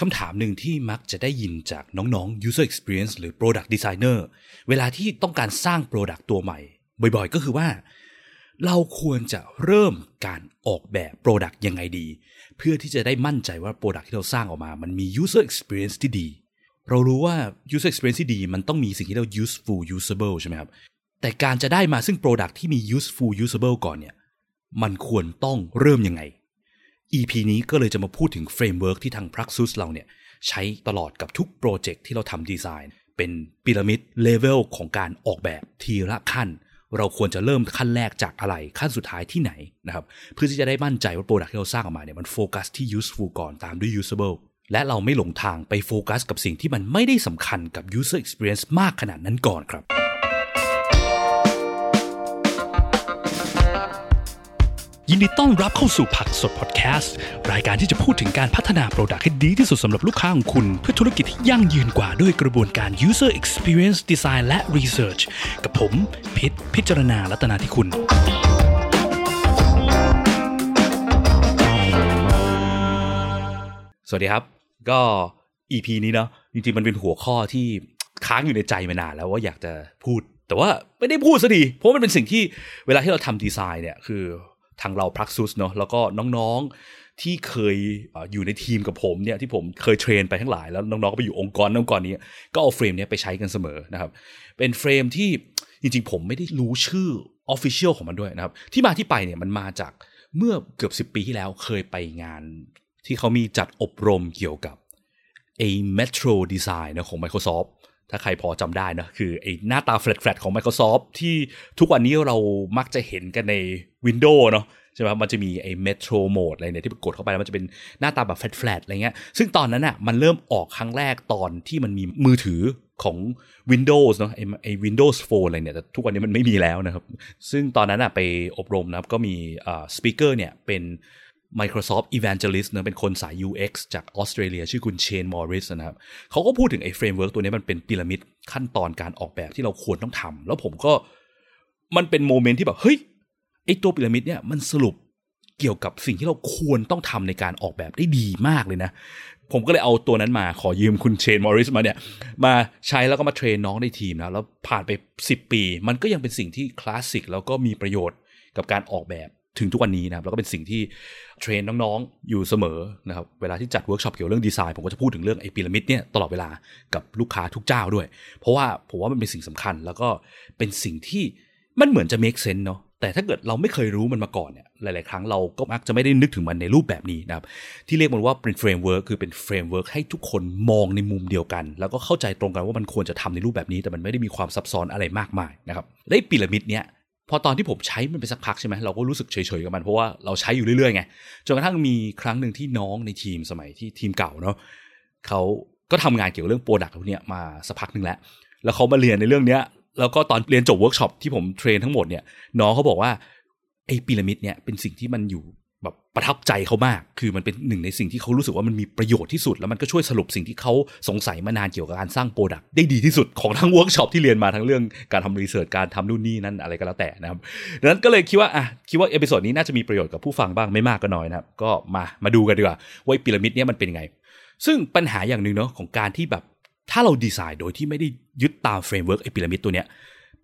คำถามหนึ่งที่มักจะได้ยินจากน้องๆ user experience หรือ product designer เวลาที่ต้องการสร้าง product ตัวใหม่ บ่อยๆ ก็คือว่า เราควรจะเริ่มการออกแบบ product ยังไงดี เพื่อที่จะได้มั่นใจว่า product ที่เราสร้างออกมา มันมี user experience ที่ดี เรารู้ว่า user experience ที่ดี มันต้องมีสิ่งที่เรา useful usable ใช่ไหมครับ แต่การจะได้มาซึ่ง product ที่มี useful usable ก่อนเนี่ย มันควรต้องเริ่มยังไง EP นี้ก็เลยจะมาพูดถึง framework ที่ทาง Praxis เราเนี่ยใช้ตลอดกับทุก project ที่เราทำดีไซน์ เป็นพีระมิดเลเวลของการออกแบบทีละขั้น เราควรจะเริ่มขั้นแรกจากอะไรขั้นสุดท้ายที่ไหนนะครับเพื่อที่จะได้มั่นใจว่า product ที่เราสร้างออกมาเนี่ยมันโฟกัสที่ useful ก่อนตามด้วย usable และเราไม่หลงทางไปโฟกัสกับสิ่งที่มันไม่ได้สำคัญกับ user experience มากขนาดนั้นก่อนครับ ยินดีต้อนรับเข้าสู่ผักสดพอดแคสต์รายการที่จะพูดถึงการพัฒนาโปรดักต์ให้ดีที่สุดสำหรับลูกค้าของคุณ เพื่อธุรกิจที่ยั่งยืนกว่าด้วยกระบวนการ user experience design และ research กับผมพิษพิจารณาลัตนาที่คุณสวัสดีครับ ก็ EP นี้เนาะจริงๆมันเป็นหัวข้อที่ค้างอยู่ในใจมานานแล้วว่าอยากจะพูด แต่ว่าไม่ได้พูดสักทีเพราะมันเป็นสิ่งที่เวลาที่เราทำดีไซน์เนี่ยคือ ทางเรา Praxis เนาะแล้วก็น้องๆที่เคยอยู่ในทีมกับผมเนี่ยที่ผมเคย train ไปทั้งหลายแล้วน้องๆก็ไปอยู่องค์กรองค์กรนี้ก็เอา frame นี้ไปใช้กันเสมอนะครับ เป็น frame ที่จริงๆ ผมไม่ได้รู้ชื่อ official ของมันด้วยนะครับ ที่มาที่ไปเนี่ยมันมาจากเมื่อเกือบ 10 ปีที่แล้วเคยไปงาน ที่เขามีจัดอบรมเกี่ยวกับไอ้ Metro Design นะของ Microsoft ถ้าใครพอจำได้นะ คือไอ้หน้าตาแฟลตๆของ Microsoft ที่ทุกวันนี้เรามักจะเห็นกันใน Windows เนาะใช่ไหมมันจะมีไอ้ Metro Mode อะไรเนี่ยที่กดเข้าไปแล้วมันจะเป็นหน้าตาแบบแฟลตๆอะไรเงี้ย ซึ่งตอนนั้นอะมันเริ่มออกครั้งแรกตอนที่มันมีมือถือของ Windows เนาะไอ้ไอ้ Windows Phone อะไรเนี่ยแต่ทุกวันนี้มันไม่มีแล้วนะครับ ซึ่งตอนนั้นอะไปอบรมนะครับก็มีอ่าสปีกเกอร์เนี่ยเป็น Microsoft Evangelist นะเป็นคนสาย UX จากออสเตรเลียชื่อคุณ Shane Morris นะครับเขาก็พูดถึงไอ้ framework ตัวนี้มันเป็นพีระมิดขั้นตอนการออกแบบที่เราควรต้องทำแล้วผมก็มันเป็น moment ที่แบบ เฮ้ยไอ้ตัวพีระมิดเนี่ยมันสรุปเกี่ยวกับสิ่งที่เราควรต้องทำในการออกแบบได้ดีมากเลยนะ ผมก็เลยเอาตัวนั้นมาขอยืมคุณ Shane Morris มาเนี่ย มาใช้แล้วก็มา train น้องในทีมนะแล้วผ่านไป 10 ปี มันก็ยังเป็นสิ่งที่คลาสสิกแล้วก็มีประโยชน์กับการออกแบบ ถึงทุกวันนี้นะครับแล้วก็เป็นสิ่งที่ train น้องๆอยู่เสมอนะครับเวลาที่จัดเวิร์กช็อปเกี่ยวเรื่องดีไซน์ผมก็จะพูดถึงเรื่องไอ้พีระมิดเนี่ยตลอดเวลากับลูกค้าทุกเจ้าด้วย เพราะว่าผมว่ามันเป็นสิ่งสำคัญ แล้วก็เป็นสิ่งที่มันเหมือนจะ make sense เนาะแต่ถ้าเกิดเราไม่เคยรู้มันมาก่อนเนี่ยหลาย ๆ ครั้งเราก็มักจะไม่ได้นึกถึงมันในรูปแบบนี้นะครับที่เรียกมันว่าเป็น framework คือเป็น framework ให้ทุกคนมองในมุมเดียวกัน แล้วก็เข้าใจตรงกันว่ามันควรจะทำในรูปแบบนี้ แต่มันไม่ได้มีความซับซ้อนอะไรมากมายนะครับและพีระมิดเนี้ย พอตอนที่ผมใช้มันไปสักพักใช่ไหมเราก็รู้สึกเฉยๆกับมันเพราะว่าเราใช้อยู่เรื่อยๆไงจนกระทั่งมีครั้งหนึ่งที่น้องในทีมสมัยที่ทีมเก่าเนาะเขาก็ทำงานเกี่ยวกับเรื่อง product พวกนี้มาสักพักหนึ่งแล้วแล้วเขามาเรียนในเรื่องเนี้ยแล้วก็ตอนเรียนจบเวิร์กช็อปที่ผม train ทั้งหมดเนี่ยน้องเขาบอกว่าไอ้พีระมิดเนี่ยเป็นสิ่งที่มันอยู่ ประทับใจเขามาก คือมันเป็นหนึ่งในสิ่งที่เขารู้สึกว่ามันมีประโยชน์ที่สุด แล้วมันก็ช่วยสรุปสิ่งที่เขาสงสัยมานานเกี่ยวกับการสร้าง product ได้ดีที่สุดของทั้งเวิร์กช็อปที่เรียนมาทั้งเรื่องการทำ research การทำนู่นนี่นั่นอะไรก็แล้วแต่นะครับดังนั้นก็เลยคิดว่าอะคิดว่า episode นี้น่าจะมีประโยชน์กับผู้ฟังบ้างไม่มากก็น้อยนะครับก็มามาดูกันดีกว่าว่าพีระมิดเนี่ยมันเป็นยังไง ซึ่งปัญหาอย่างหนึ่งเนาะของการที่แบบถ้าเราดีไซน์โดยที่ไม่ได้ยึดตาม framework ไอ้พีระมิดตัวเนี้ย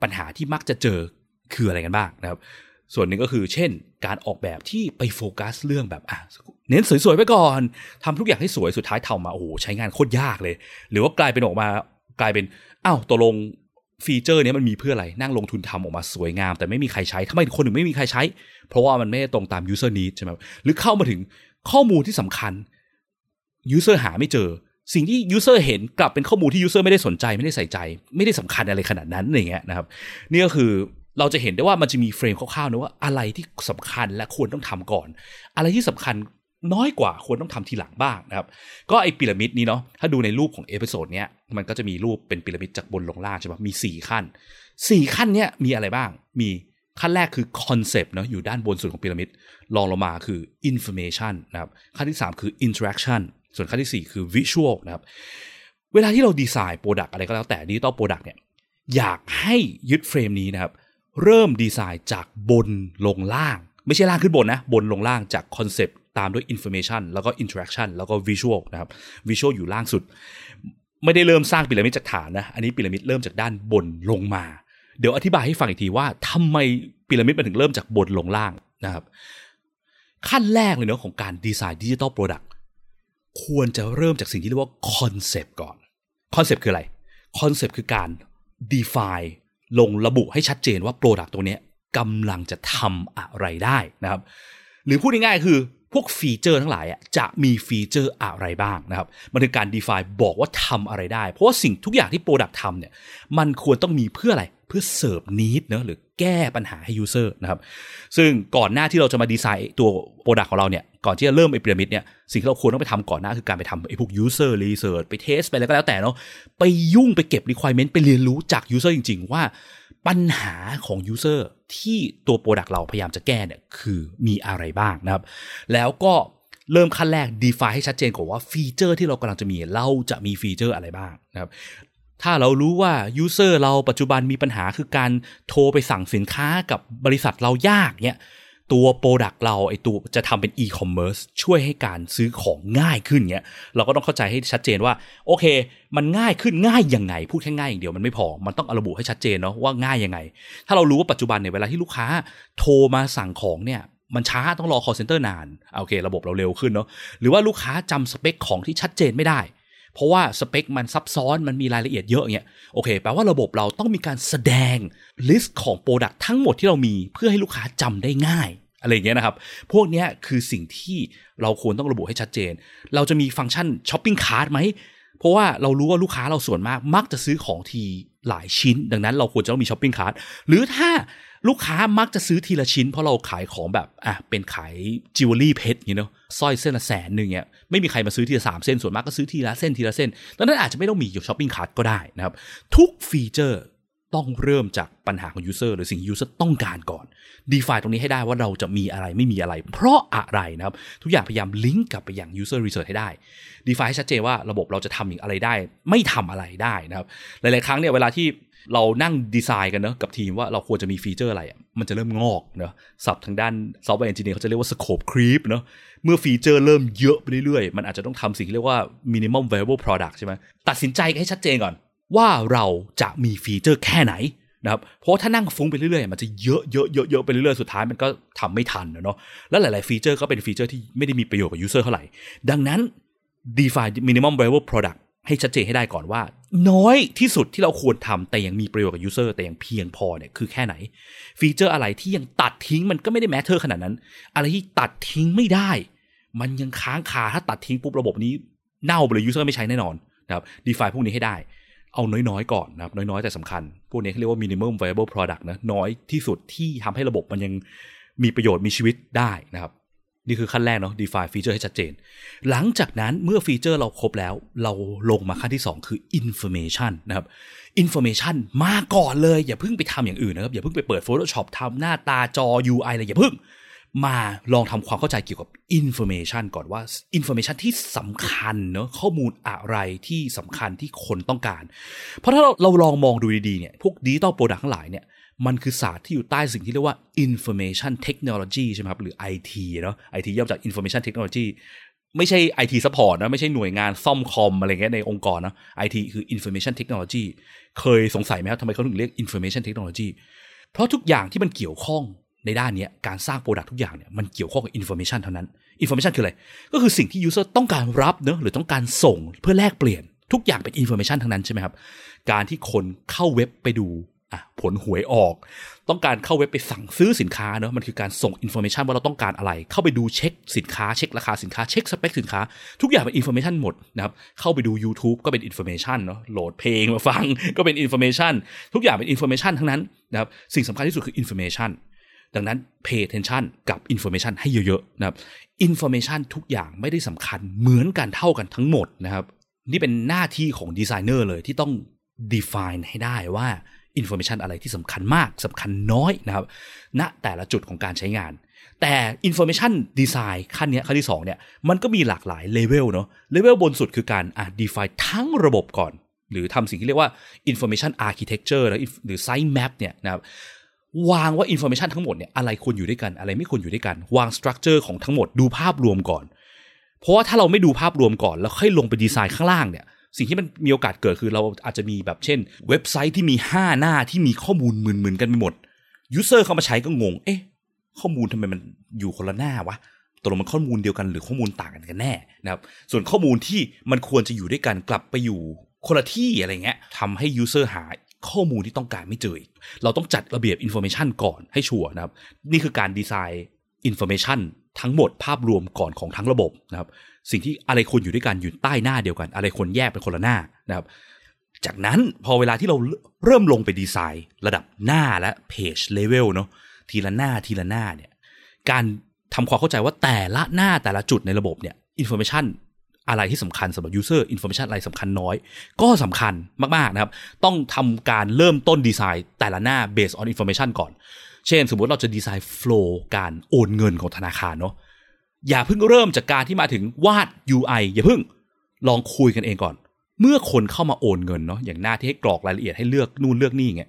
ปัญหาที่มักจะเจอคืออะไรกันบ้างนะครับ ส่วนหนึ่งก็คือเช่น การออกแบบที่ไปโฟกัสเรื่องแบบอะเน้นสวยๆไปก่อนทำทุกอย่างให้สวยสุดท้ายทำมาโอ้โหใช้งานโคตรยากเลย หรือว่ากลายเป็นออกมากลายเป็นอ้าวตกลงฟีเจอร์นี้มันมีเพื่ออะไรนั่งลงทุนทำออกมาสวยงาม แต่ไม่มีใครใช้ทำไมคนหนึ่งไม่มีใครใช้ เพราะว่ามันไม่ตรงตาม user need ใช่ไหมหรือเข้ามาถึงข้อมูลที่สำคัญ user หาไม่เจอ สิ่งที่ user เห็นกลับเป็นข้อมูลที่ user ไม่ได้สนใจ ไม่ได้ใส่ใจ ไม่ได้สำคัญอะไรขนาดนั้นอย่างเงี้ยนะครับ นี่ก็คือ เราจะเห็นได้ว่ามันจะมีเฟรมคร่าวๆนะว่าอะไรที่สำคัญและควรต้องทำก่อน อะไรที่สำคัญน้อยกว่าควรต้องทำทีหลังบ้างนะครับ ก็ไอพีระมิดนี้เนาะถ้าดูในรูปของ episode เนี้ยมันก็จะมีรูปเป็นพีระมิดจากบนลงล่างใช่ปะมี 4 ขั้น 4 ขั้นเนี้ยมีอะไรบ้าง มีขั้นแรกคือคอนเซปต์เนาะอยู่ด้านบนสุดของพีระมิดรองลงมาคือ information นะครับขั้นที่ 3 คือ interaction ส่วนขั้นที่ 4 คือ visual นะครับเวลาที่เราดีไซน์ product อะไรก็แล้วแต่ digital product เนี่ยอยากให้ยึดเฟรมนี้นะครับ เริ่มดีไซน์จากบนลงล่าง ไม่ใช่ล่างขึ้นบนนะ บนลงล่างจากคอนเซปต์ตามด้วย information แล้วก็ interaction แล้วก็ visual นะครับ visual อยู่ล่างสุด ไม่ได้เริ่มสร้างพีระมิดจากฐานนะ อันนี้พีระมิดเริ่มจากด้านบนลงมา เดี๋ยวอธิบายให้ฟังอีกทีว่าทำไมพีระมิดมันถึงเริ่มจากบนลงล่างนะครับขั้นแรกเลยเนาะของการดีไซน์ digital product ควรจะเริ่มจากสิ่งที่เรียกว่าคอนเซปต์ก่อนคอนเซปต์คืออะไรคอนเซปต์คือการ define ลงระบุให้ชัดเจนว่า product ตัวนี้กำลังจะทำอะไรได้นะครับ หรือพูดง่ายๆคือพวกฟีเจอร์ทั้งหลายจะมีฟีเจอร์อะไรบ้างนะครับ มันคือการ define บอกว่าทำอะไรได้ เพราะว่าสิ่งทุกอย่างที่ product ทำเนี่ยมันควรต้องมีเพื่ออะไร เพื่อ serve need เนอะหรือแก้ปัญหาให้ user นะครับซึ่งก่อนหน้าที่เราจะมาดีไซน์ตัว product ของเราเนี่ยก่อนที่จะเริ่มไอพีระมิดเนี่ยสิ่งที่เราควรต้องไปทำก่อนหน้าคือการไปทำไอพวก user research ไป test ไปอะไรก็แล้วแต่เนาะไปยุ่งไปเก็บ requirement ไปเรียนรู้จาก user จริง ๆ ว่าปัญหาของ user ที่ตัว product เราพยายามจะแก้เนี่ยคือมีอะไรบ้างนะครับ แล้วก็เริ่มขั้นแรก define ให้ชัดเจนก่อนว่าฟีเจอร์ที่เรากำลังจะมีเราจะมีฟีเจอร์อะไรบ้างนะครับ ถ้าเรารู้ว่า user เราปัจจุบันมีปัญหาคือการโทรไปสั่งสินค้ากับบริษัทเรายากเนี่ยตัว product เราไอตัวจะทำเป็น e-commerce ช่วยให้การซื้อของง่ายขึ้นเงี้ยเราก็ต้องเข้าใจให้ชัดเจนว่า โอเค มันง่ายขึ้นง่ายยังไง พูดแค่ง่ายอย่างเดียวมันไม่พอ มันต้องระบุให้ชัดเจนเนาะว่าง่ายยังไง ถ้าเรารู้ว่าปัจจุบันเนี่ยเวลาที่ลูกค้าโทรมาสั่งของเนี่ยมันช้าต้องรอ call center นานโอเค ระบบเราเร็วขึ้นเนาะหรือว่าลูกค้าจำสเปคของที่ชัดเจนไม่ได้ เพราะว่าสเปคมันซับซ้อนมันมีรายละเอียดเยอะเงี้ยโอเคแปลว่าระบบเราต้องมีการแสดงลิสต์ของ product ทั้งหมดที่เรามีเพื่อให้ลูกค้าจำได้ง่ายอะไรเงี้ยนะครับ พวกนี้คือสิ่งที่เราควรต้องระบุให้ชัดเจน เราจะมีฟังก์ชัน shopping cart ไหม เพราะว่าเรารู้ว่าลูกค้าเราส่วนมากมักจะซื้อของทีหลายชิ้น ดังนั้นเราควรจะต้องมี shopping cart หรือถ้า ลูกค้ามักจะซื้อทีละชิ้น เพราะเราขายของแบบอะเป็นขายจิวเวลรี่เพชรเนาะสร้อยเส้นละแสนหนึ่งเนี่ยไม่มีใครมาซื้อทีละสามเส้นส่วนมากก็ซื้อทีละเส้นทีละเส้นดังนั้นอาจจะไม่ต้องมีอยู่ shopping cart ก็ได้นะครับทุกฟีเจอร์ต้องเริ่มจากปัญหาของ user หรือสิ่ง user ต้องการก่อน define ตรงนี้ให้ได้ว่าเราจะมีอะไรไม่มีอะไร เพราะอะไรนะครับ ทุกอย่างพยายามลิงก์กลับไปยัง user research ให้ได้ define ให้ชัดเจนว่าระบบเราจะทำอย่างอะไรได้ ไม่ทำอะไรได้นะครับ หลาย ๆ ครั้งเนี่ยเวลาที่ เรานั่งดีไซน์กันเนาะกับทีมว่าเราควรจะมีฟีเจอร์อะไรมันจะเริ่มงอกเนาะศัพท์ทางด้าน software engineer เขาจะเรียกว่า scope creep เนาะเมื่อฟีเจอร์เริ่มเยอะไปเรื่อยๆ มันอาจจะต้องทำสิ่งที่เรียกว่า minimum viable product ใช่ไหมตัดสินใจให้ชัดเจนก่อน ว่าเราจะมีฟีเจอร์แค่ไหนนะครับเพราะถ้านั่งฟุ้งไปเรื่อยๆ มันจะเยอะเยอะเยอะเยอะไปเรื่อยๆ สุดท้ายมันก็ทำไม่ทันเนาะ แล้วหลายๆฟีเจอร์ก็เป็นฟีเจอร์ที่ไม่ได้มีประโยชน์กับ user เท่าไหร่ ดังนั้น define minimum viable product ให้ชัดเจนให้ได้ก่อนว่า น้อยที่สุดที่เราควรทำแต่ยังมีประโยชน์กับ user แต่ยังเพียงพอเนี่ยคือแค่ไหน ฟีเจอร์อะไรที่ยังตัดทิ้งมันก็ไม่ได้ matter ขนาดนั้น อะไรที่ตัดทิ้งไม่ได้ มันยังค้างคาถ้าตัดทิ้งปุ๊บระบบนี้เน่าไปเลย user ไม่ใช้แน่นอนนะครับ define พวกนี้ให้ได้ เอาน้อยๆก่อนนะครับน้อยๆแต่สำคัญ พวกนี้เขาเรียกว่า minimum viable product นะน้อยที่สุดที่ทำให้ระบบมันยังมีประโยชน์มีชีวิตได้นะครับ นี่คือขั้นแรกเนาะ define ฟีเจอร์ให้ชัดเจน หลังจากนั้นเมื่อฟีเจอร์เราครบแล้ว เราลงมาขั้นที่ 2 คือ information นะครับ information มาก่อนเลย อย่าเพิ่งไปทำอย่างอื่นนะครับ อย่าเพิ่งไปเปิด Photoshop ทำหน้าตาจอ UI อะไรอย่าเพิ่ง มาลองทำความเข้าใจเกี่ยวกับ information ก่อนว่า information ที่สำคัญเนอะข้อมูลอะไรที่สำคัญที่คนต้องการ เพราะถ้าเราเราลองมองดูดีๆเนี่ยพวก digital product ทั้งหลายเนี่ย มันคือศาสตร์ที่อยู่ใต้สิ่งที่เรียกว่า information technology ใช่ไหมครับ หรือ IT เนาะ IT ย่อมาจาก information technology ไม่ใช่ IT support นะ ไม่ใช่หน่วยงานซ่อมคอมอะไรเงี้ยในองค์กรนะ IT คือ information technology เคยสงสัยไหมครับทำไมเขาถึงเรียก information technology เพราะทุกอย่างที่มันเกี่ยวข้องในด้านนี้การสร้าง product ทุกอย่างเนี่ยมันเกี่ยวข้องกับ information เท่านั้น information คืออะไร ก็คือสิ่งที่ user ต้องการรับเนอะหรือต้องการส่งเพื่อแลกเปลี่ยนทุกอย่างเป็น information ทั้งนั้นใช่ไหมครับ การที่คนเข้าเว็บไปดู อะผลหวยออก ต้องการเข้าเว็บไปสั่งซื้อสินค้าเนอะมันคือการส่ง information ว่าเราต้องการอะไร เข้าไปดูเช็คสินค้าเช็คราคาสินค้าเช็คสเปคสินค้า ทุกอย่างเป็น information หมดนะครับเข้าไปดู YouTube ก็เป็น information เนาะโหลดเพลงมาฟังก็เป็น information ทุกอย่างเป็น information ทั้งนั้นนะครับสิ่งสำคัญที่สุดคือ information ดังนั้น pay attention กับ information ให้เยอะๆนะครับ information ทุกอย่างไม่ได้สำคัญเหมือนกันเท่ากันทั้งหมดนะครับ นี่เป็นหน้าที่ของดีไซเนอร์เลยที่ต้อง define ให้ได้ว่า information อะไรที่สำคัญมากสำคัญน้อยนะครับณแต่ละจุดของการใช้งาน แต่ information design ขั้นนี้ขั้นที่2เนี่ยมันก็มีหลากหลายเลเวลเนาะเลเวลบนสุดคือการอะ define ทั้งระบบก่อน หรือทำสิ่งที่เรียกว่า information architecture หรือ site map เนี่ยนะครับวางว่า information ทั้งหมดเนี่ยอะไรควรอยู่ด้วยกัน อะไรไม่ควรอยู่ด้วยกัน วาง structure ของทั้งหมดดูภาพรวมก่อน เพราะว่าถ้าเราไม่ดูภาพรวมก่อน แล้วค่อยลงไปดีไซน์ข้างล่างเนี่ย สิ่งที่มันมีโอกาสเกิดคือเราอาจจะมีแบบเช่น เว็บไซต์ที่มี 5 หน้าที่มีข้อมูลเหมือนๆกันไปหมดuser เข้ามาใช้ก็งง เอ๊ะ ข้อมูลทำไมมันอยู่คนละหน้าวะตกลงมันข้อมูลเดียวกันหรือข้อมูลต่างกันกันแน่นะครับ ส่วนข้อมูลที่มันควรจะอยู่ด้วยกันกลับไปอยู่คนละที่อะไรเงี้ยทำให้ user หาข้อมูลที่ต้องการไม่เจออีกเราต้องจัดระเบียบ information ก่อนให้ชัวร์นะครับ นี่คือการดีไซน์ information ทั้งหมดภาพรวมก่อนของทั้งระบบนะครับ สิ่งที่อะไรควรอยู่ด้วยกันอยู่ใต้หน้าเดียวกัน อะไรควรแยกเป็นคนละหน้านะครับ จากนั้นพอเวลาที่เราเริ่มลงไปดีไซน์ ระดับหน้าและ page level เนาะทีละหน้าทีละหน้าเนี่ยการทำความเข้าใจว่าแต่ละหน้าแต่ละจุดในระบบเนี่ย information อะไรที่สำคัญสำหรับ user information อะไรสำคัญน้อย ก็สำคัญมาก ๆ นะครับ ต้องทำการเริ่มต้นดีไซน์แต่ละหน้า based on information ก่อน เช่น สมมติเราจะดีไซน์ flow การโอนเงินของธนาคารเนาะ อย่าเพิ่งเริ่มจากการที่มาถึงวาด UI อย่าเพิ่งลองคุยกันเองก่อน เมื่อคนเข้ามาโอนเงินเนาะอย่างหน้าที่ให้กรอกรายละเอียดให้เลือกนู่นเลือกนี่ไง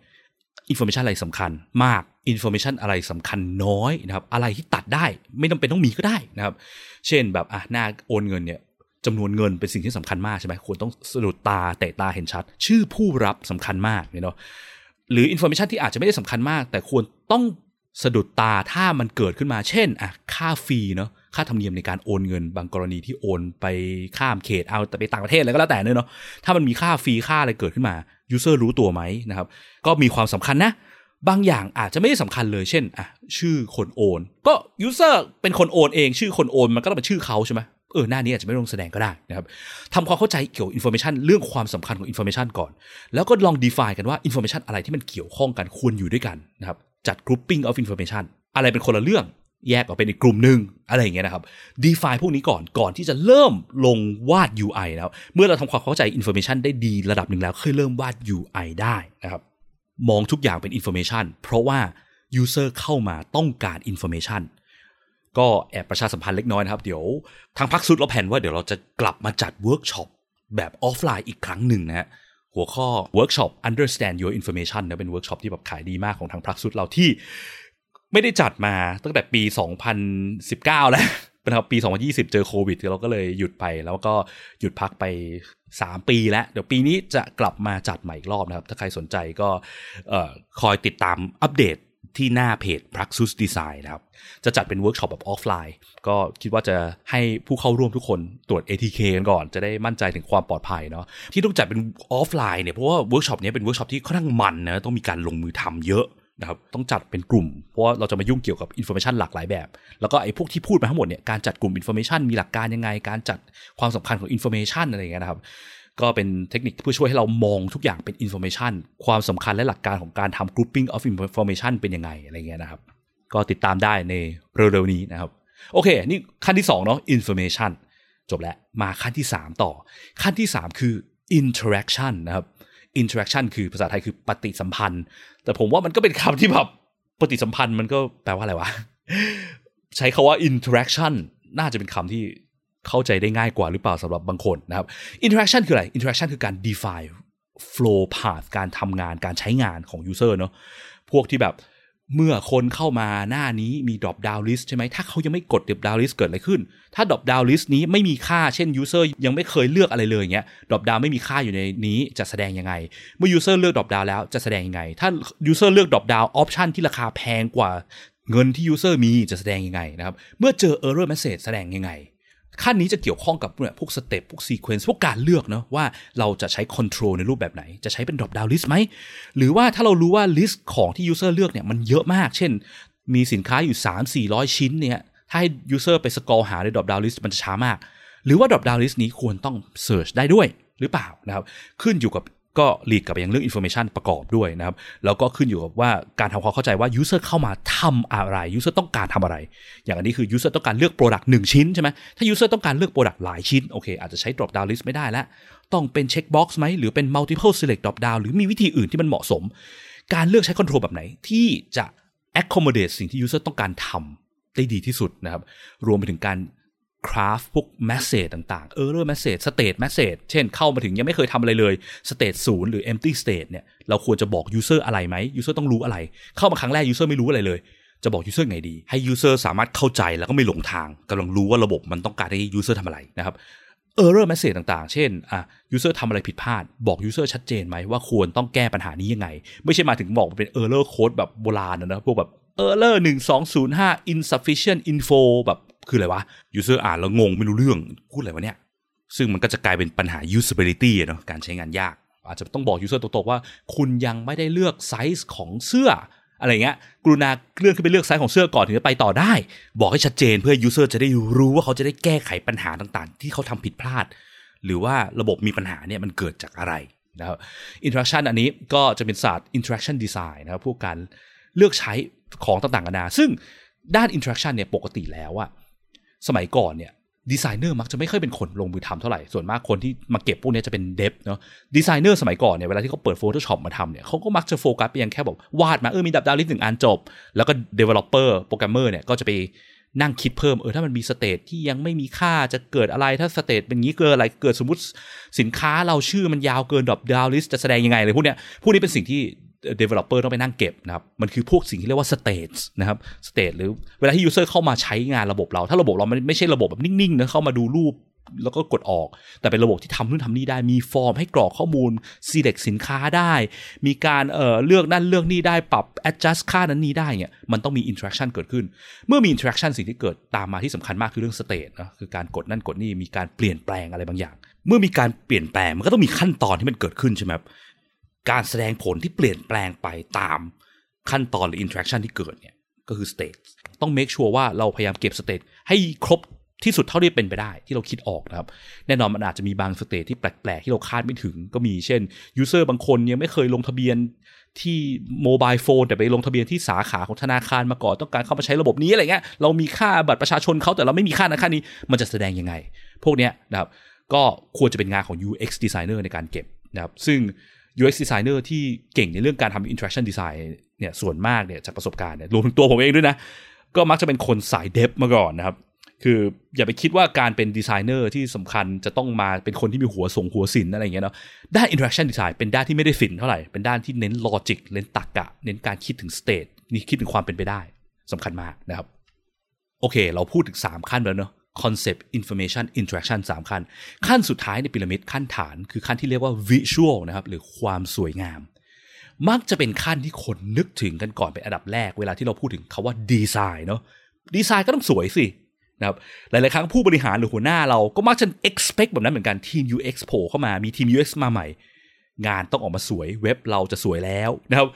information อะไรสำคัญมาก information อะไรสำคัญน้อยนะครับอะไรที่ตัดได้ไม่ต้องเป็นต้องมีก็ได้นะครับ เช่นแบบอะหน้าโอนเงินเนี่ยจำนวนเงินเป็นสิ่งที่สำคัญมากใช่ไหมควรต้องสะดุดตาเตะตาเห็นชัด ชื่อผู้รับสำคัญมากเนาะหรือ information ที่อาจจะไม่ได้สำคัญมาก แต่ควรต้องสะดุดตาถ้ามันเกิดขึ้นมา เช่นอะค่า fee เนาะ ค่าธรรมเนียมในการโอนเงิน บางกรณีที่โอนไปข้ามเขตเอาแต่ไปต่างประเทศอะไรก็แล้วแต่เนาะถ้ามันมีค่า fee ค่าอะไรเกิดขึ้นมา user รู้ตัวไหมนะครับก็มีความสำคัญนะบางอย่างอาจจะไม่ได้สำคัญเลยเช่นอะชื่อคนโอน ก็ user เป็นคนโอนเองชื่อคนโอนมันก็ต้องเป็นชื่อเขาใช่ไหมเออหน้านี้อาจจะไม่ต้องแสดงก็ได้นะครับทำความเข้าใจเกี่ยวกับ information เรื่องความสำคัญของ information ก่อน แล้วก็ลอง define กันว่า information อะไรที่มันเกี่ยวข้องกันควรอยู่ด้วยกันนะครับจัด grouping of information อะไรเป็นคนละเรื่อง แยกออกเป็นอีกกลุ่มหนึ่งอะไรอย่างเงี้ยนะครับ define พวกนี้ก่อนก่อนที่จะเริ่มลงวาด UI แล้ว เมื่อเราทำความเข้าใจ information ได้ดีระดับหนึ่งแล้วค่อยเริ่มวาด UI ได้นะครับ มองทุกอย่างเป็น information เพราะว่า user เข้ามาต้องการ information ก็แอบประชาสัมพันธ์เล็กน้อยนะครับ เดี๋ยวทาง Praxis เราแผนว่าเดี๋ยวเราจะกลับมาจัดเวิร์กช็อปแบบออฟไลน์อีกครั้งหนึ่งนะฮะหัวข้อเวิร์กช็อป understand your information เนี่ยเป็นเวิร์กช็อปที่แบบขายดีมากของทาง Praxis เราที่ ไม่ได้จัดมาตั้งแต่ปี 2019 แล้วนะครับปี 2020 เจอโควิดเราก็เลยหยุดไปแล้วก็หยุดพักไป 3 ปีแล้ว เดี๋ยวปีนี้จะกลับมาจัดใหม่อีกรอบนะครับ ถ้าใครสนใจก็คอยติดตามอัปเดตที่หน้าเพจ Praxis Design นะครับ จะจัดเป็นเวิร์กช็อปแบบออฟไลน์ ก็คิดว่าจะให้ผู้เข้าร่วมทุกคนตรวจ ATK กันก่อน จะได้มั่นใจถึงความปลอดภัยเนาะที่ต้องจัดเป็นออฟไลน์เนี่ยเพราะว่าเวิร์กช็อปนี้เป็นเวิร์กช็อปที่ค่อนข้างมันนะต้องมีการลงมือทำเยอะ นะครับต้องจัดเป็นกลุ่ม เพราะว่าเราจะมายุ่งเกี่ยวกับ information หลากหลายแบบ แล้วก็ไอ้พวกที่พูดมาทั้งหมดเนี่ยการจัดกลุ่ม information มีหลักการยังไง การจัดความสำคัญของ information อะไรอย่างเงี้ยนะครับก็เป็นเทคนิคเพื่อช่วยให้เรามองทุกอย่างเป็น information ความสำคัญและหลักการของการทำ grouping of information เป็นยังไงอะไรเงี้ยนะครับ ก็ติดตามได้ในเร็วๆนี้นะครับ โอเค นี่ขั้นที่2เนาะ information จบแล้ว มาขั้นที่ 3 ต่อ ขั้นที่ 3 คือ interaction นะครับ interaction คือภาษาไทยคือปฏิสัมพันธ์ แต่ผมว่ามันก็เป็นคำที่แบบปฏิสัมพันธ์มันก็แปลว่าอะไรวะ ใช้คาว่า interaction น่าจะเป็นคำที่เข้าใจได้ง่ายกว่าหรือเปล่าสำหรับบางคนนะครับ interaction คืออะไร interaction คือการ define flow path การทำงานการใช้งานของ user เนาะพวกที่แบบ เมื่อคนเข้ามาหน้านี้มี drop down list ใช่ไหม ถ้าเขายังไม่กด drop down list เกิดอะไรขึ้น ถ้า drop down list นี้ไม่มีค่า เช่น user ยังไม่เคยเลือกอะไรเลยเงี้ย drop down ไม่มีค่าอยู่ในนี้จะแสดงยังไง เมื่อ user เลือก drop down แล้วจะแสดงยังไง ถ้า user เลือก drop down option ที่ราคาแพงกว่าเงินที่ user มีจะแสดงยังไงนะครับ เมื่อเจอ error message แสดงยังไง ขั้นนี้จะเกี่ยวข้องกับเนี่ยพวก step พวก sequence พวกการเลือกเนาะว่าเราจะใช้ control ในรูปแบบไหน จะใช้เป็น drop down list ไหม หรือว่าถ้าเรารู้ว่า list ของที่ user เลือกเนี่ยมันเยอะมาก เช่น มีสินค้าอยู่ 3 400 ชิ้นเนี่ยถ้าให้ user ไป scroll หาใน drop down list มันจะช้ามาก หรือว่า drop down list นี้ควรต้อง search ได้ด้วยหรือเปล่านะครับขึ้นอยู่กับ ก็ relate กับอย่างเรื่อง information ประกอบด้วยนะครับ แล้วก็ขึ้นอยู่กับว่าการทำความเข้าใจว่า user เข้ามาทำอะไร user ต้องการทำอะไร อย่างอันนี้คือ user ต้องการเลือก product 1 ชิ้นใช่ไหมถ้า user ต้องการเลือก product หลายชิ้น โอเค อาจจะใช้ drop down list ไม่ได้แล้วต้องเป็น check box ไหมหรือเป็น multiple select drop down หรือมีวิธีอื่นที่มันเหมาะสม การเลือกใช้ control แบบไหนที่จะ accommodate สิ่งที่ user ต้องการทำได้ดีที่สุดนะครับรวมไปถึงการ คราฟพวกแมสเซจต่างๆ error message state message เช่นเข้ามาถึงยังไม่เคยทำอะไรเลย state ศูนย์หรือ empty state เนี่ยเราควรจะบอก user อร์อะไรไหม user ต้องรู้อะไร เข้ามาครั้งแรก user ไม่รู้อะไรเลย จะบอก user ไงดี ให้ user สามารถเข้าใจแล้วก็ไม่หลงทางกำลังรู้ว่าระบบมันต้องการให้ user ทำอะไรนะครับ error message ต่างๆ เช่นอะ user ทำอะไรผิดพลาด บอก user ชัดเจนไหมว่าควรต้องแก้ปัญหานี้ยังไง ไม่ใช่มาถึงบอกเป็น error code แบบโบราณนะพวกแบบ error หนึ่งสองศูนย์ห้า insufficient info แบบ คืออะไรวะ user อ่านแล้วงงไม่รู้เรื่องพูดอะไรวะเนี่ย ซึ่งมันก็จะกลายเป็นปัญหา usability เนาะการใช้งานยาก อาจจะต้องบอก user ตรงๆว่า คุณยังไม่ได้เลือกไซส์ของเสื้ออะไรเงี้ยกรุณาเลื่อนขึ้นไปเลือกไซส์ของเสื้อก่อนถึงจะไปต่อได้ บอกให้ชัดเจนเพื่อ user จะได้รู้ว่าเขาจะได้แก้ไขปัญหาต่างๆ ที่เขาทำผิดพลาด หรือว่าระบบมีปัญหาเนี่ยมันเกิดจากอะไรนะครับ interaction อันนี้ก็จะเป็นศาสตร์ interaction design นะครับพวกการเลือกใช้ของต่างๆกันานาซึ่งด้าน interaction เนี่ยปกติแล้วอะ สมัยก่อนเนี่ยดีไซเนอร์มักจะไม่ค่อยเป็นคนลงมือทำเท่าไหร่ ส่วนมากคนที่มาเก็บพวกนี้จะเป็น dev เนาะดีไซเนอร์สมัยก่อนเนี่ยเวลาที่เขาเปิด Photoshop มาทำเนี่ยเขาก็มักจะโฟกัสไปยังแค่แบบวาดมาเออมี drop down list หนึ่งอันจบ แล้วก็ Developer โปรแกรมเมอร์เนี่ยก็จะไปนั่งคิดเพิ่มเออถ้ามันมี state ที่ยังไม่มีค่าจะเกิดอะไรถ้า state เป็นงี้เกิดอะไรเกิดสมมติสินค้าเราชื่อมันยาวเกิน drop down list จะแสดงยังไงเลยพวกเนี้ยพวกนี้เป็นสิ่งที่ developer ต้องไปนั่งเก็บนะครับมันคือพวกสิ่งที่เรียกว่า state นะครับ state หรือเวลาที่ user เข้ามาใช้งานระบบเรา ถ้าระบบเราไม่ไม่ใช่ระบบแบบนิ่งๆนะเข้ามาดูรูปแล้วก็กดออก แต่เป็นระบบที่ทำนู่นทำนี่ได้มีฟอร์มให้กรอกข้อมูล select สินค้าได้ มีการเอ่อเลือกนั่นเลือกนี่ได้ปรับ adjust ค่านั้นนี้ได้เนี่ยมันต้องมี interaction เกิดขึ้น เมื่อมี interaction สิ่งที่เกิดตามมาที่สำคัญมากคือเรื่อง state นะคือการกดนั่นกดนี่มีการเปลี่ยนแปลงอะไรบางอย่าง เมื่อมีการเปลี่ยนแปลงมันก็ต้องมีขั้นตอนที่มันเกิดขึ้นใช่ไหม การแสดงผลที่เปลี่ยนแปลงไปตามขั้นตอนหรือ interaction ที่เกิดเนี่ยก็คือ state ต้อง make sure ว่าเราพยายามเก็บ state ให้ครบที่สุดเท่าที่เป็นไปได้ที่เราคิดออกนะครับ แน่นอนมันอาจจะมีบาง state ที่แปลก ๆ ที่เราคาดไม่ถึงก็มีเช่น user บางคนยังไม่เคยลงทะเบียนที่โมบายโฟนแต่ไปลงทะเบียนที่สาขาของธนาคารมาก่อนต้องการเข้ามาใช้ระบบนี้อะไรเงี้ยเรามีค่าบัตรประชาชนเขาแต่เราไม่มีค่านั้นค่านี้มันจะแสดงยังไง พวกเนี้ยนะครับก็ควรจะเป็นงานของ UX designer ในการเก็บนะครับซึ่ง UX designer ที่เก่งในเรื่องการทำ interaction design เนี่ยส่วนมากเนี่ยจากประสบการณ์เนี่ยรวมถึงตัวผมเองด้วยนะ ก็มักจะเป็นคนสายเดฟมาก่อนนะครับ คืออย่าไปคิดว่าการเป็นดีไซเนอร์ที่สำคัญจะต้องมาเป็นคนที่มีหัวส่งหัวศิลป์อะไรอย่างเงี้ยเนาะด้าน interaction design เป็นด้านที่ไม่ได้ศิลป์เท่าไหร่ เป็นด้านที่เน้น logic เน้นตรรกะ เน้นการคิดถึง state นี่คิดถึงความเป็นไปได้สำคัญมากนะครับ โอเค เราพูดถึง 3 ขั้นแล้วเนาะ concept information interaction 3 ขั้น ขั้นสุดท้ายในพีระมิดขั้นฐานคือขั้นที่เรียกว่า visual นะครับ หรือความสวยงาม มักจะเป็นขั้นที่คนนึกถึงกันก่อนเป็นอันดับแรกเวลาที่เราพูดถึงคาว่าดีไซน์เนาะดีไซน์ก็ต้องสวยสินะครับหลาย ๆ ครั้งผู้บริหารหรือหัวหน้าเราก็มักจะ expect แบบนั้นเหมือนกันทีม UX โผล่เข้ามามีทีม UX มาใหม่ งานต้องออกมาสวยเว็บเราจะสวยแล้วนะครับ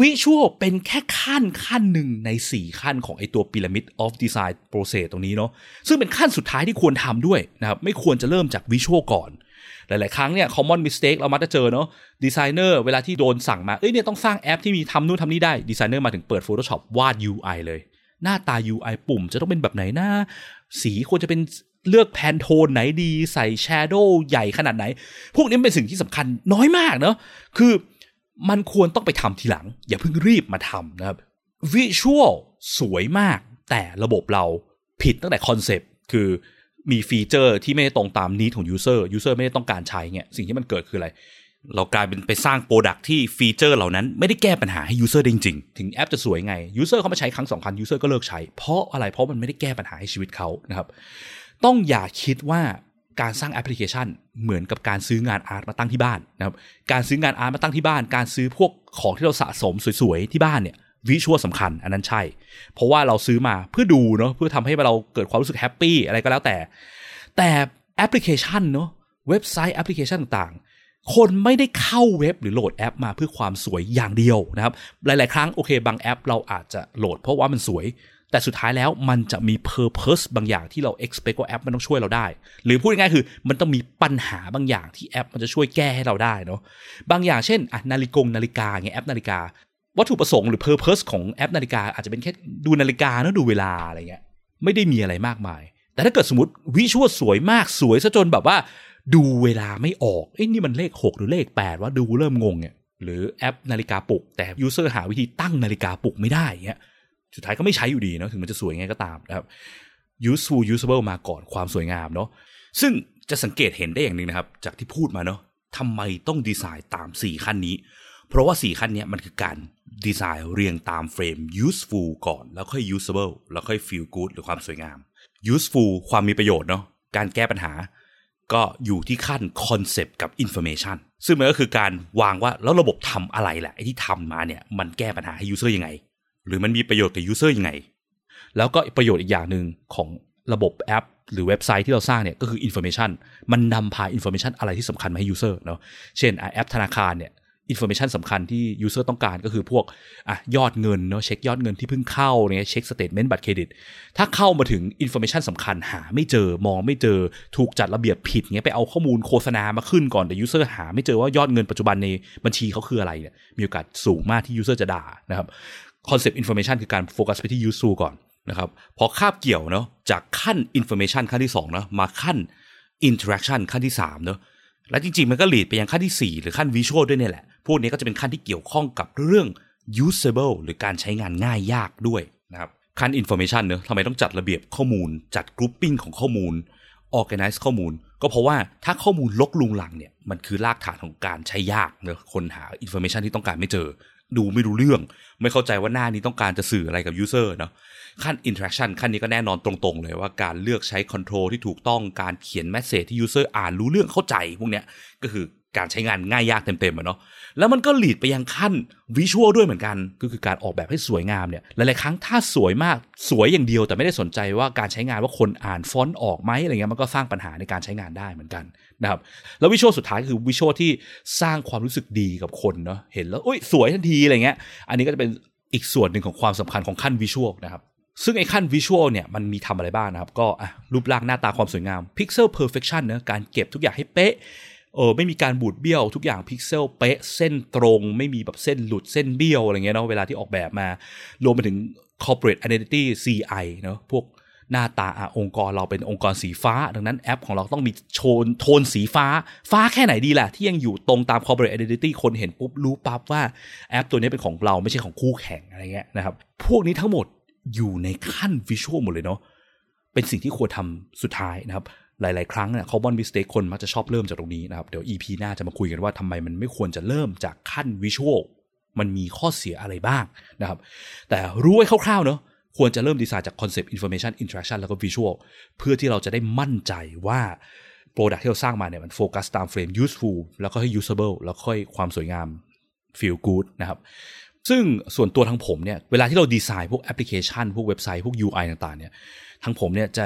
วิชวลเป็นแค่ขั้นขั้นหนึ่งใน 4 ขั้นของไอตัว Pyramid of Design Process ตรงนี้เนาะซึ่งเป็นขั้นสุดท้ายที่ควรทำด้วยนะครับไม่ควรจะเริ่มจากวิชวลก่อน หลาย ๆ ครั้งเนี่ย common mistake เรามักจะเจอเนาะดีไซเนอร์เวลาที่โดนสั่งมา เอ้ยเนี่ยต้องสร้างแอปที่มีทำนู่นทำนี่ได้ดีไซเนอร์มาถึงเปิด Photoshop วาด UI เลย หน้าตา UI ปุ่มจะต้องเป็นแบบไหนหน้าสีควรจะเป็นเลือกแพนโทนไหนดีใส่แชโดว์ใหญ่ขนาดไหน พวกนี้เป็นสิ่งที่สำคัญน้อยมากเนาะคือ มันควรต้องไปทำทีหลัง อย่าเพิ่งรีบมาทำนะครับvisual สวยมาก แต่ระบบเราผิดตั้งแต่ concept คือมี feature ที่ไม่ได้ตรงตาม need ของ user user ไม่ได้ต้องการใช้เงี้ยสิ่งที่มันเกิดคืออะไร เรากลายเป็นไปสร้าง product ที่ feature เหล่านั้นไม่ได้แก้ปัญหาให้ user ได้จริงๆถึงแอปจะสวยไง user เขามาใช้ครั้งสองครั้ง user ก็เลิกใช้ เพราะอะไรเพราะมันไม่ได้แก้ปัญหาให้ชีวิตเขานะครับต้องอย่าคิดว่า การสร้างแอปพลิเคชันเหมือนกับการซื้องาน art มาตั้งที่บ้านนะครับการซื้องาน art มาตั้งที่บ้าน การซื้อพวกของที่เราสะสมสวยๆที่บ้านเนี่ย visual สำคัญอันนั้นใช่ เพราะว่าเราซื้อมาเพื่อดูเนาะเพื่อทำให้เราเกิดความรู้สึก happy อะไรก็แล้วแต่ แต่แอปพลิเคชันเนาะเว็บไซต์แอปพลิเคชันต่างๆ คนไม่ได้เข้าเว็บหรือโหลดแอปมาเพื่อความสวยอย่างเดียวนะครับ หลาย ๆ ครั้งโอเค บางแอปเราอาจจะโหลดเพราะว่ามันสวย แต่สุดท้ายแล้วมันจะมี purpose บางอย่างที่เรา expect ว่าแอปมันต้องช่วยเราได้ หรือพูดง่ายๆคือ มันต้องมีปัญหาบางอย่างที่แอป มันจะช่วยแก้ให้เราได้เนาะบางอย่างเช่นอะนาฬิกงนาฬิกาเงี้ยแอปนาฬิกา วัตถุประสงค์หรือ purpose ของแอปนาฬิกา อาจจะเป็นแค่ดูนาฬิกาเนาะดูเวลาอะไรเงี้ยไม่ได้มีอะไรมากมาย แต่ถ้าเกิดสมมติ visual สวยมากสวยซะจนแบบว่า ดูเวลาไม่ออกเอ้ยนี่มันเลข 6 หรือเลข 8ว่าดูเริ่มงงเนี่ยหรือแอปนาฬิกาปลุกแต่ user หาวิธีตั้งนาฬิกาปลุกไม่ได้เงี้ย สุดท้ายก็ไม่ใช้อยู่ดีนะถึงมันจะสวยไงก็ตามนะครับ useful usable มาก่อนความสวยงามเนาะซึ่งจะสังเกตเห็นได้อย่างหนึ่งนะครับ จากที่พูดมาเนาะทำไมต้องดีไซน์ตาม 4 ขั้นนี้ เพราะว่า 4 ขั้นนี้มันคือการดีไซน์เรียงตามเฟรม useful ก่อน แล้วค่อย usable แล้วค่อย feel good หรือความสวยงาม useful ความมีประโยชน์เนาะการแก้ปัญหา ก็อยู่ที่ขั้น concept กับ information ซึ่งมันก็คือการวางว่าแล้วระบบทำอะไรแหละไอ้ที่ทำมาเนี่ยมันแก้ปัญหาให้ user ยังไง หรือมันมีประโยชน์กับ user ยังไง แล้วก็ประโยชน์อีกอย่างหนึ่งของระบบแอป หรือเว็บไซต์ที่เราสร้างเนี่ยก็คือ information มันนำพา information อะไรที่สำคัญมาให้ user เนาะเช่นแอปธนาคารเนี่ย information สำคัญที่ user ต้องการก็คือพวกอะยอดเงินเนาะเช็คยอดเงินที่เพิ่งเข้าเนี่ยเช็ค statement บัตรเครดิต ถ้าเข้ามาถึง information สำคัญหาไม่เจอมองไม่เจอถูกจัดระเบียบผิดเงี้ยไปเอาข้อมูลโฆษณามาขึ้นก่อนแต่ user หาไม่เจอว่ายอดเงินปัจจุบันในบัญชีเขาคืออะไรเนี่ยมีโอกาสสูงมากที่ user จะด่านะครับ concept information คือการโฟกัสไปที่ useful ก่อนนะครับพอคาบเกี่ยวเนาะจากขั้น information ขั้นที่2เนาะมาขั้น interaction ขั้นที่3เนาะและจริงๆ มันก็ lead ไปยังขั้นที่ 4 หรือขั้น visual ด้วยเนี่ยแหละ พวกนี้ก็จะเป็นขั้นที่เกี่ยวข้องกับเรื่อง usable หรือการใช้งานง่ายยากด้วยนะครับขั้น information เนอะทำไมต้องจัดระเบียบข้อมูล จัด grouping ของข้อมูล organize ข้อมูล ก็เพราะว่าถ้าข้อมูลลกลุงหลังเนี่ย มันคือรากฐานของการใช้ยากเนอะคนหา information ที่ต้องการไม่เจอ ดูไม่รู้เรื่อง ไม่เข้าใจว่าหน้านี้ต้องการจะสื่ออะไรกับ user เนาะขั้น interaction ขั้นนี้ก็แน่นอนตรงๆเลยว่าการเลือกใช้ control ที่ถูกต้องการเขียน message ที่ user อ่านรู้เรื่องเข้าใจพวกเนี้ยก็คือการใช้งานง่ายยากเต็มๆอะเนาะแล้วมันก็หลีดไปยังขั้น visual ด้วยเหมือนกัน ก็คือการออกแบบให้สวยงามเนี่ยหลายๆครั้งถ้าสวยมากสวยอย่างเดียวแต่ไม่ได้สนใจว่าการใช้งานว่าคนอ่านฟอนต์ออกไหมอะไรเงี้ยมันก็สร้างปัญหาในการใช้งานได้เหมือนกัน นะครับแล้ววิชวลสุดท้ายคือวิชวลที่สร้างความรู้สึกดีกับคนเนาะเห็นแล้วอุ้ยสวยทันทีอะไรเงี้ย อันนี้ก็จะเป็นอีกส่วนหนึ่งของความสำคัญของขั้นวิชวลนะครับซึ่งไอ้ขั้นวิชวลเนี่ยมันมีทำอะไรบ้างนะครับ ก็รูปร่างหน้าตาความสวยงาม Pixel Perfection เนะการเก็บทุกอย่างให้เป๊ะเออไม่มีการบูดเบี้ยวทุกอย่างพิกเซลเป๊ะเส้นตรง ไม่มีแบบเส้นหลุดเส้นเบี้ยวอะไรเงี้ยเนาะเวลาที่ออกแบบมา รวมไปถึง corporate identity CI เนาะพวก หน้าตาอองค์กรเราเป็นองค์กรสีฟ้า ดังนั้นแอปของเราต้องมีโชนโทนสีฟ้า ฟ้าแค่ไหนดีล่ะ ที่ยังอยู่ตรงตาม corporate identity คนเห็นปุ๊บรู้ปั๊บว่าแอปตัวนี้เป็นของเราไม่ใช่ของคู่แข่งอะไรเงี้ยนะครับ พวกนี้ทั้งหมดอยู่ในขั้นวิชวลหมดเลยเนาะเป็นสิ่งที่ควรทำสุดท้ายนะครับหลาย ๆ ครั้งเนี่ย common mistake คนมักจะชอบเริ่มจากตรงนี้นะครับ เดี๋ยว EP หน้าจะมาคุยกันว่าทำไมมันไม่ควรจะเริ่มจากขั้น visual มันมีข้อเสียอะไรบ้างนะครับ แต่รู้ไว้คร่าว ๆ เนาะ ควรจะเริ่มดีไซน์จาก concept information interaction แล้วก็ visual เพื่อที่เราจะได้มั่นใจว่า product ที่เราสร้างมาเนี่ยมันโฟกัสตามเฟรม useful แล้วก็ให้ usable แล้วค่อยความสวยงาม feel good นะครับซึ่งส่วนตัวทางผมเนี่ยเวลาที่เราดีไซน์พวกแอปพลิเคชัน พวกเว็บไซต์ พวก UI ต่างๆเนี่ยทางผมเนี่ยจะ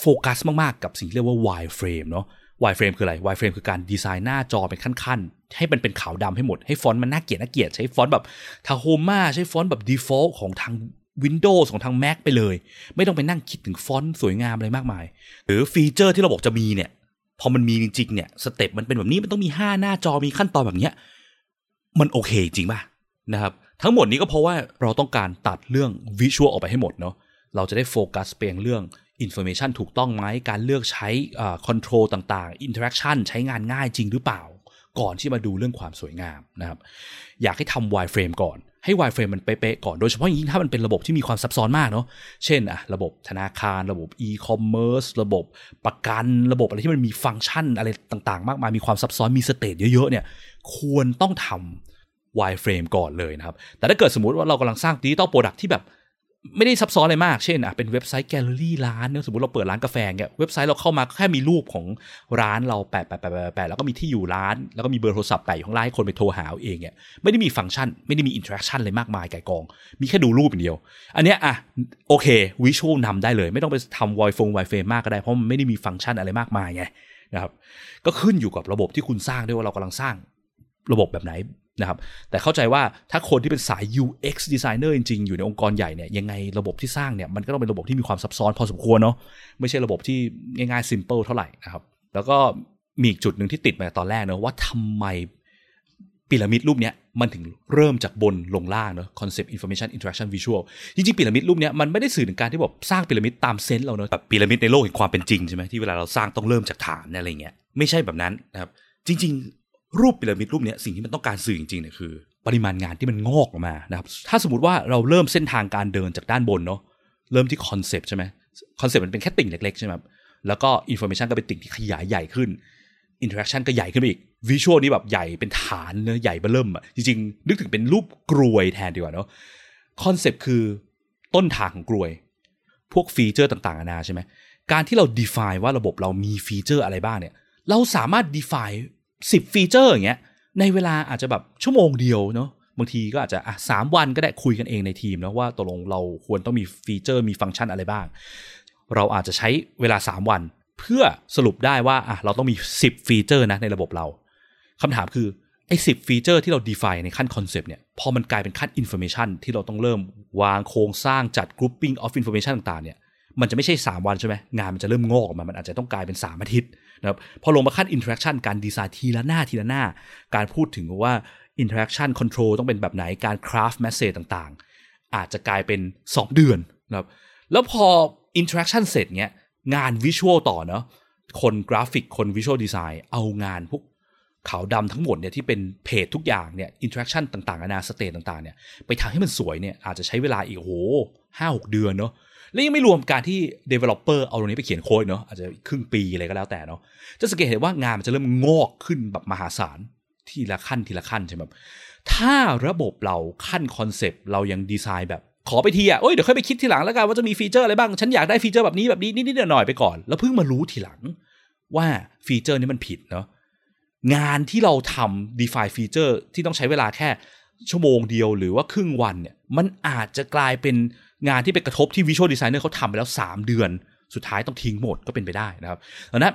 โฟกัสมากๆ กับสิ่งที่เรียกว่า wireframe เนาะ wireframe คืออะไร wireframe คือการดีไซน์หน้าจอเป็นขั้นๆ ให้มันเป็นขาวดำให้หมด ให้ฟอนต์มันน่าเกลียดน่าเกลียด ใช้ฟอนต์แบบTahoma ใช้ฟอนต์แบบ default ของทาง Windows ของทาง Mac ไปเลย ไม่ต้องไปนั่งคิดถึงฟอนต์สวยงามอะไรมากมาย หรือ feature ที่เราบอกจะมีเนี่ย พอมันมีจริงๆเนี่ย step มันเป็นแบบนี้มันต้องมี 5 หน้าจอมีขั้นตอนแบบเนี้ยมันโอเคจริงป่ะนะครับทั้งหมดนี้ก็เพราะว่าเราต้องการตัดเรื่อง visual ออกไปให้หมดเนาะเราจะได้โฟกัสเพียงเรื่อง information ถูกต้องไหมการเลือกใช้ control ต่างๆ interaction ใช้งานง่ายจริงหรือเปล่า ก่อนที่มาดูเรื่องความสวยงามนะครับอยากให้ทำ wireframe ก่อน ให้ wireframe มันเป๊ะๆก่อน โดยเฉพาะยิ่งถ้ามันเป็นระบบที่มีความซับซ้อนมากเนาะ เช่นอะระบบธนาคาร ระบบ e-commerce ระบบประกัน ระบบอะไรที่มันมีฟังก์ชันอะไรต่างๆ มากมาย มีความซับซ้อน มี state เยอะๆ เนี่ย ควรต้องทำ wireframe ก่อนเลยนะครับ แต่ถ้าเกิดสมมติว่าเรากำลังสร้าง digital product ที่แบบ ไม่ได้ซับซ้อนอะไรมาก เช่นอะเป็นเว็บไซต์แกลเลอรี่ร้านเนี่ยสมมติเราเปิดร้านกาแฟเนี่ยเว็บไซต์เราเข้ามาแค่มีรูปของร้านเราแปะแปะแปะแปะแล้วก็มีที่อยู่ร้าน แล้วก็มีเบอร์โทรศัพท์แปะอยู่ข้างล่างให้คนไปโทรหาเองเนี่ยไม่ได้มีฟังก์ชัน ไม่ได้มี interaction อะไรมากมายก่ายกอง มีแค่ดูรูปอย่างเดียว อันเนี้ยอะโอเค visual นำได้เลย ไม่ต้องไปทำวายฟง wireframe มากก็ได้เพราะมันไม่ได้มีฟังก์ชันอะไรมากมายไงนะครับก็ขึ้นอยู่กับระบบที่คุณสร้างด้วยว่าเรากำลังสร้างระบบแบบไหน นะครับแต่เข้าใจว่าถ้าคนที่เป็นสาย UX designer จริงๆ อยู่ในองค์กรใหญ่เนี่ยยังไงระบบที่สร้างเนี่ยมันก็ต้องเป็นระบบที่มีความซับซ้อนพอสมควรเนาะไม่ใช่ระบบที่ง่ายๆ simple เท่าไหร่นะครับแล้วก็มีอีกจุดหนึ่งที่ติดมาตอนแรกเนะว่าทำไมพีระมิดรูปเนี้ยมันถึงเริ่มจากบนลงล่างเนาะ concept information interaction visual จริงๆพีระมิดรูปเนี้ยมันไม่ได้สื่อถึงการที่แบบสร้างพีระมิดตามเซนส์เราเนาะแบบพีระมิดในโลกแห่งความเป็นจริงใช่ไหมที่เวลาเราสร้างต้องเริ่มจากฐานอะไรเงี้ยไม่ใช่แบบนั้นนะครับจริงๆ รูปพีระมิดรูปเนี้ยสิ่งที่มันต้องการสื่อจริงๆเนี่ยคือ ปริมาณงานที่มันงอกออกมานะครับถ้าสมมติว่าเราเริ่มเส้นทางการเดินจากด้านบนเนาะเริ่มที่ concept ใช่ไหม concept มันเป็นแค่ติ่งเล็กๆใช่ไหมแล้วก็ information ก็เป็นติ่งที่ขยายใหญ่ขึ้น interaction ก็ใหญ่ขึ้นไปอีก visual นี่แบบใหญ่เป็นฐานเนื้อใหญ่เบ้อเริ่มอะจริงๆ นึกถึงเป็นรูปกรวยแทนดีกว่าเนาะ concept คือต้นทางของกรวย พวก feature ต่างๆนานาใช่ไหมการที่เรา define ว่าระบบเรามี feature อะไรบ้างเนี่ย เราสามารถ define 10 feature อย่างเงี้ยในเวลาอาจจะแบบชั่วโมงเดียวเนาะบางทีก็อาจจะอะสามวันก็ได้คุยกันเองในทีมนะว่าตกลงเราควรต้องมี feature มีฟังก์ชันอะไรบ้าง เราอาจจะใช้เวลา 3 วัน เพื่อสรุปได้ว่าอะเราต้องมี 10 feature นะในระบบเราคำถามคือไอ้สิบ feature ที่เรา define ในขั้น concept เนี่ยพอมันกลายเป็นขั้น information ที่เราต้องเริ่มวางโครงสร้างจัด grouping of information ต่างๆเนี่ยมันจะไม่ใช่ 3 วันใช่ไหมงานมันจะเริ่มงอกออกมา มันอาจจะต้องกลายเป็น 3 อาทิตย์ นะครับพอลงมาขั้น interaction การดีไซน์ทีละหน้าทีละหน้า การพูดถึงว่า interaction control ต้องเป็นแบบไหนการ craft message ต่างๆ อาจจะกลายเป็น 2 เดือนนะครับแล้วพอ interaction เสร็จเนี้ยงาน visual ต่อเนาะคนกราฟิกคน visual design เอางานพวกขาวดำทั้งหมดเนี่ยที่เป็นเพจทุกอย่างเนี่ย interaction ต่างๆนานา state ต่างๆเนี่ยไปทำให้มันสวยเนี่ยอาจจะใช้เวลาอีกโอ้โหห้าหกเดือนเนาะ และยังไม่รวมการที่ Developer เอาตรงนี้ไปเขียนโค้ดเนาะอาจจะครึ่งปีอะไรก็แล้วแต่เนาะจะสังเกตเห็นว่างานมันจะเริ่มงอกขึ้นแบบมหาศาลทีละขั้นทีละขั้นใช่ไหมถ้าระบบเราขั้น concept เรายังดีไซน์แบบขอไปทีอะเอ้ยเดี๋ยวค่อยไปคิดทีหลังแล้วกันว่าจะมี feature อะไรบ้าง ฉันอยากได้ feature แบบนี้แบบนี้นิดๆหน่อยๆไปก่อน แล้วเพิ่งมารู้ทีหลังว่า feature นี้มันผิดเนาะงานที่เราทำ define feature ที่ต้องใช้เวลาแค่ชั่วโมงเดียวหรือว่าครึ่งวันเนี่ยมันอาจจะกลายเป็น งานที่ไปกระทบที่ visual designer เขาทำไปแล้ว 3 เดือน สุดท้ายต้องทิ้งหมดก็เป็นไปได้นะครับดังนั้น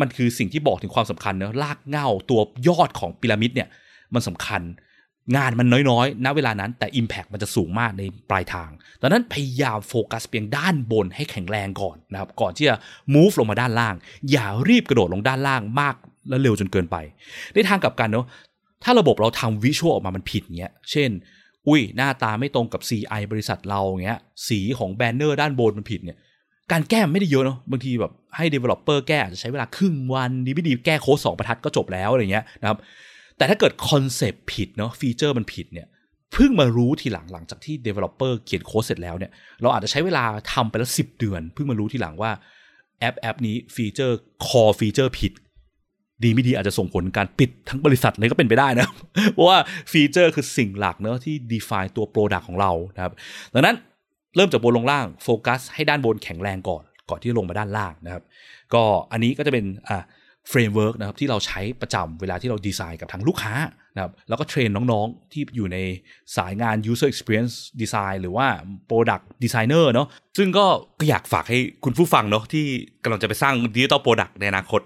มันคือสิ่งที่บอกถึงความสำคัญเนะลากเง่าตัวยอดของพีระมิดเนี่ยมันสำคัญงานมันน้อยๆ ณ เวลานั้น แต่ Impact มันจะสูงมากในปลายทาง ดังนั้นพยายามโฟกัสเพียงด้านบนให้แข็งแรงก่อนนะครับ ก่อนที่จะ move ลงมาด้านล่าง อย่ารีบกระโดดลงด้านล่างมากและเร็วจนเกินไป ในทางกลับกันเนาะ ถ้าระบบเราทำวิชวลออกมามันผิดเงี้ย เช่น อุ้ยหน้าตาไม่ตรงกับ CI บริษัทเราเงี้ย สีของแบนเนอร์ด้านบนมันผิดเนี่ย การแก้ไม่ได้เยอะเนาะบางทีแบบให้ developer แก้อาจจะใช้เวลาครึ่งวันดีไม่ดีแก้โค้ดสองบรรทัดก็จบแล้วอะไรเงี้ยนะครับแต่ถ้าเกิด concept ผิดเนาะ feature มันผิดเนี่ยเพิ่งมารู้ทีหลังหลังจากที่ developer เขียนโค้ดเสร็จแล้วเนี่ยเราอาจจะใช้เวลาทำไปแล้วสิบเดือน เพิ่งมารู้ทีหลังว่าแอปแอปนี้ feature core feature ผิด ดีไม่ดีอาจจะส่งผลการปิดทั้งบริษัทเลยก็เป็นไปได้นะเพราะว่าfeature คือสิ่งหลักเนอะที่ define ตัว Product ของเรานะครับดังนั้นเริ่มจากบนลงล่างโฟกัสให้ด้านบนแข็งแรงก่อน ก่อนที่ลงมาด้านล่างนะครับ ก็อันนี้ก็จะเป็นอ่า framework นะครับที่เราใช้ประจำเวลาที่เราดีไซน์กับทางลูกค้านะครับแล้วก็เทรนน้องๆที่อยู่ในสายงาน user experience design หรือว่า product designer เนาะซึ่งก็อยากฝากให้คุณผู้ฟังเนาะที่กำลังจะไปสร้าง digital product ในอนาคต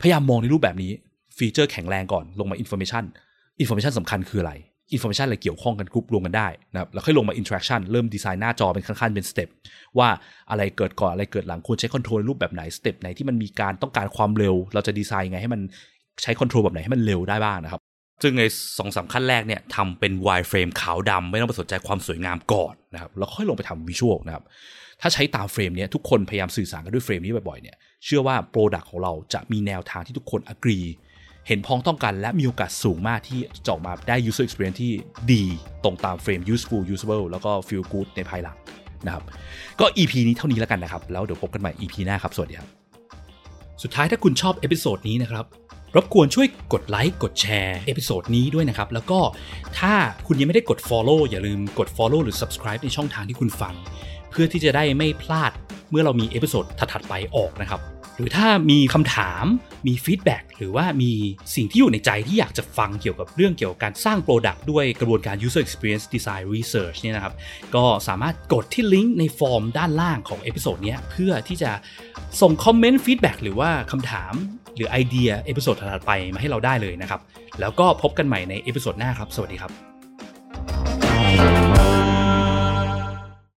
พยายามมองในรูปแบบนี้ feature แข็งแรงก่อนลงมา information information สำคัญคืออะไร information อะไรเกี่ยวข้องกันกรุ๊ปรวมกันได้นะครับแล้วค่อยลงมา interaction เริ่มดีไซน์หน้าจอเป็นขั้นๆเป็นสเต็ปว่าอะไรเกิดก่อนอะไรเกิดหลังควรใช้ control รูปแบบไหนสเต็ปไหนที่มันมีการต้องการความเร็ว เราจะดีไซน์ไงให้มันใช้ control แบบไหนให้มันเร็วได้บ้างนะครับซึ่งในสองสามขั้นแรกเนี่ยทำเป็น wireframe ขาวดำไม่ต้องไปสนใจความสวยงามก่อนนะครับแล้วค่อยลงไปทำ visual นะครับ ถ้าใช้ตาม frame นี้ทุกคนพยายามสื่อสารกันด้วย frame นี้บ่อยๆเนี่ยเชื่อว่า product ของเราจะมีแนวทางที่ทุกคน agree เห็นพ้องต้องกันและมีโอกาสสูงมากที่จะออกมาได้ user experience ที่ดีตรงตาม frame useful usable แล้วก็ feel good ในภายหลังนะครับ ก็ EP นี้เท่านี้แล้วกันนะครับ แล้วเดี๋ยวพบกันใหม่ EP หน้าครับ สวัสดีครับ สุดท้ายถ้าคุณชอบ episode นี้นะครับ รบกวนช่วยกดไลค์กดแชร์ episode นี้ด้วยนะครับ แล้วก็ถ้าคุณยังไม่ได้กด follow อย่าลืมกด follow หรือ subscribe ในช่องทางที่คุณฟัง เพื่อที่จะได้ไม่พลาดเมื่อเรามี episode ถัดๆไปออกนะครับ หรือถ้ามีคำถามมี feedback หรือว่ามีสิ่งที่อยู่ในใจที่อยากจะฟังเกี่ยวกับเรื่องเกี่ยวกับการสร้าง product ด้วยกระบวนการ user experience design research เนี่ยนะครับ ก็สามารถกดที่ลิงก์ในฟอร์มด้านล่างของ episode นี้เพื่อที่จะส่งคอมเมนต์ feedback หรือว่าคำถามหรือไอเดีย episode ถัดไปมาให้เราได้เลยนะครับ แล้วก็พบกันใหม่ใน episode หน้าครับ สวัสดีครับบ